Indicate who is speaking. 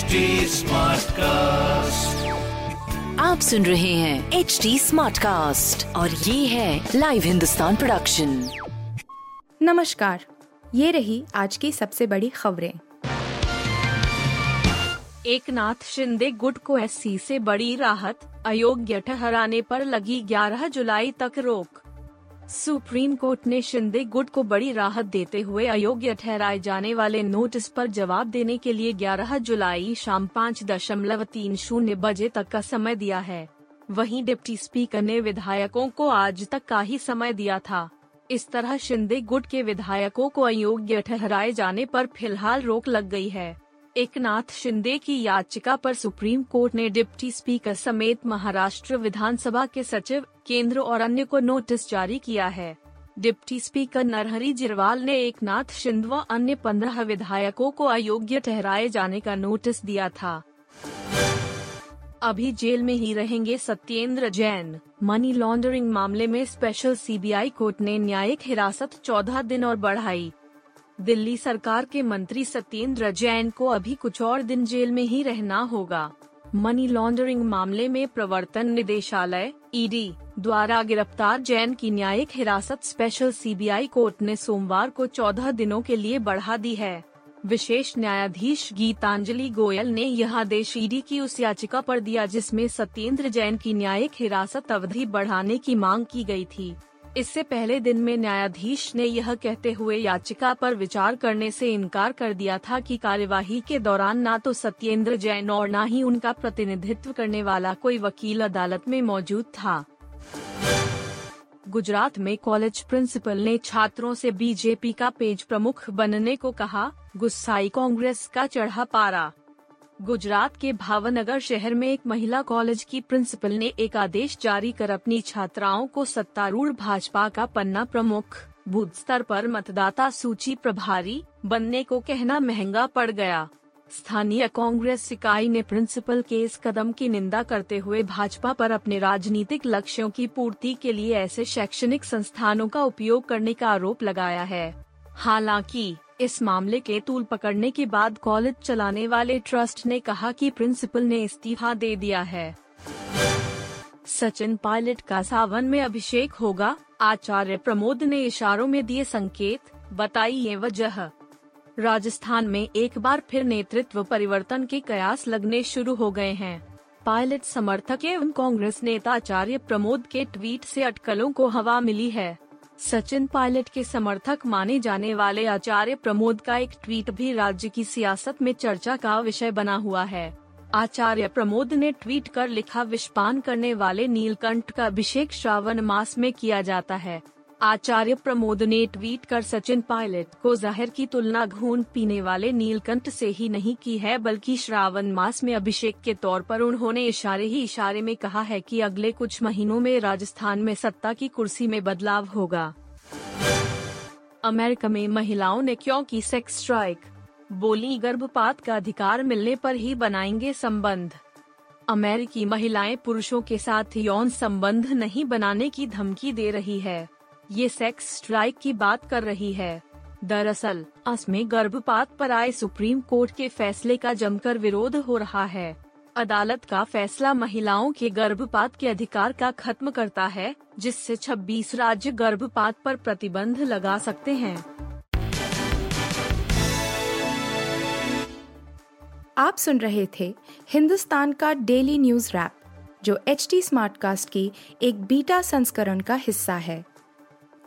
Speaker 1: HD cast
Speaker 2: आप सुन रहे हैं एच डी स्मार्ट कास्ट और ये है लाइव हिंदुस्तान प्रोडक्शन
Speaker 3: नमस्कार ये रही आज की सबसे बड़ी खबरें।
Speaker 4: एकनाथ शिंदे गुट को एससी से बड़ी राहत अयोग्य ठहराने पर लगी 11 जुलाई तक रोक। सुप्रीम कोर्ट ने शिंदे गुट को बड़ी राहत देते हुए अयोग्य ठहराए जाने वाले नोटिस पर जवाब देने के लिए 11 जुलाई शाम पाँच दशमलव तीन शून्य बजे तक का समय दिया है। वहीं डिप्टी स्पीकर ने विधायकों को आज तक का ही समय दिया था। इस तरह शिंदे गुट के विधायकों को अयोग्य ठहराए जाने पर फ़िलहाल रोक लग गई है। एकनाथ शिंदे की याचिका पर सुप्रीम कोर्ट ने डिप्टी स्पीकर समेत महाराष्ट्र विधानसभा के सचिव, केंद्र और अन्य को नोटिस जारी किया है। डिप्टी स्पीकर नरहरी जिरवाल ने एकनाथ शिंदे व अन्य पंद्रह विधायकों को अयोग्य ठहराए जाने का नोटिस दिया था। अभी जेल में ही रहेंगे सत्येंद्र जैन। मनी लॉन्ड्रिंग मामले में स्पेशल सीबीआई कोर्ट ने न्यायिक हिरासत 14 दिन और बढ़ाई। दिल्ली सरकार के मंत्री सत्येंद्र जैन को अभी कुछ और दिन जेल में ही रहना होगा। मनी लॉन्ड्रिंग मामले में प्रवर्तन निदेशालय ईडी द्वारा गिरफ़्तार जैन की न्यायिक हिरासत स्पेशल सीबीआई कोर्ट ने सोमवार को 14 दिनों के लिए बढ़ा दी है। विशेष न्यायाधीश गीतांजलि गोयल ने यह आदेश ईडी की उस याचिका पर दिया जिसमें सत्येंद्र जैन की न्यायिक हिरासत अवधि बढ़ाने की मांग की गई थी। इससे पहले दिन में न्यायाधीश ने यह कहते हुए याचिका पर विचार करने से इनकार कर दिया था कि कार्यवाही के दौरान न तो सत्येंद्र जैन और न ही उनका प्रतिनिधित्व करने वाला कोई वकील अदालत में मौजूद था। गुजरात में कॉलेज प्रिंसिपल ने छात्रों से बीजेपी का पेज प्रमुख बनने को कहा, गुस्साई कांग्रेस का चढ़ा पारा। गुजरात के भावनगर शहर में एक महिला कॉलेज की प्रिंसिपल ने एक आदेश जारी कर अपनी छात्राओं को सत्तारूढ़ भाजपा का पन्ना प्रमुख बूथ स्तर पर मतदाता सूची प्रभारी बनने को कहना महँगा पड़ गया। स्थानीय कांग्रेस इकाई ने प्रिंसिपल के इस कदम की निंदा करते हुए भाजपा पर अपने राजनीतिक लक्ष्यों की पूर्ति के लिए ऐसे शैक्षणिक संस्थानों का उपयोग करने का आरोप लगाया है। हालाँकि इस मामले के तूल पकड़ने के बाद कॉलेज चलाने वाले ट्रस्ट ने कहा कि प्रिंसिपल ने इस्तीफा दे दिया है। सचिन पायलट का सावन में अभिषेक होगा। आचार्य प्रमोद ने इशारों में दिए संकेत बताई ये वजह। राजस्थान में एक बार फिर नेतृत्व परिवर्तन के कयास लगने शुरू हो गए हैं। पायलट समर्थक एवं कांग्रेस नेता आचार्य प्रमोद के ट्वीट से अटकलों को हवा मिली है। सचिन पायलट के समर्थक माने जाने वाले आचार्य प्रमोद का एक ट्वीट भी राज्य की सियासत में चर्चा का विषय बना हुआ है। आचार्य प्रमोद ने ट्वीट कर लिखा, विषपान करने वाले नीलकंठ का अभिषेक श्रावण मास में किया जाता है। आचार्य प्रमोद ने ट्वीट कर सचिन पायलट को जहर की तुलना घून पीने वाले नीलकंठ से ही नहीं की है, बल्कि श्रावण मास में अभिषेक के तौर पर उन्होंने इशारे ही इशारे में कहा है कि अगले कुछ महीनों में राजस्थान में सत्ता की कुर्सी में बदलाव होगा। अमेरिका में महिलाओं ने क्यों की सेक्स स्ट्राइक बोली, गर्भपात का अधिकार मिलने पर ही बनाएँगे संबंध। अमेरिकी महिलाएँ पुरुषों के साथ यौन संबंध नहीं बनाने की धमकी दे रही है। ये सेक्स स्ट्राइक की बात कर रही है। दरअसल, असमें गर्भपात पर आए सुप्रीम कोर्ट के फैसले का जमकर विरोध हो रहा है। अदालत का फैसला महिलाओं के गर्भपात के अधिकार का खत्म करता है, जिससे 26 राज्य गर्भपात पर प्रतिबंध लगा सकते हैं।
Speaker 3: आप सुन रहे थे हिंदुस्तान का डेली न्यूज़ रैप, जो एच टी स्मार्ट कास्ट की एक बीटा संस्करण का हिस्सा है।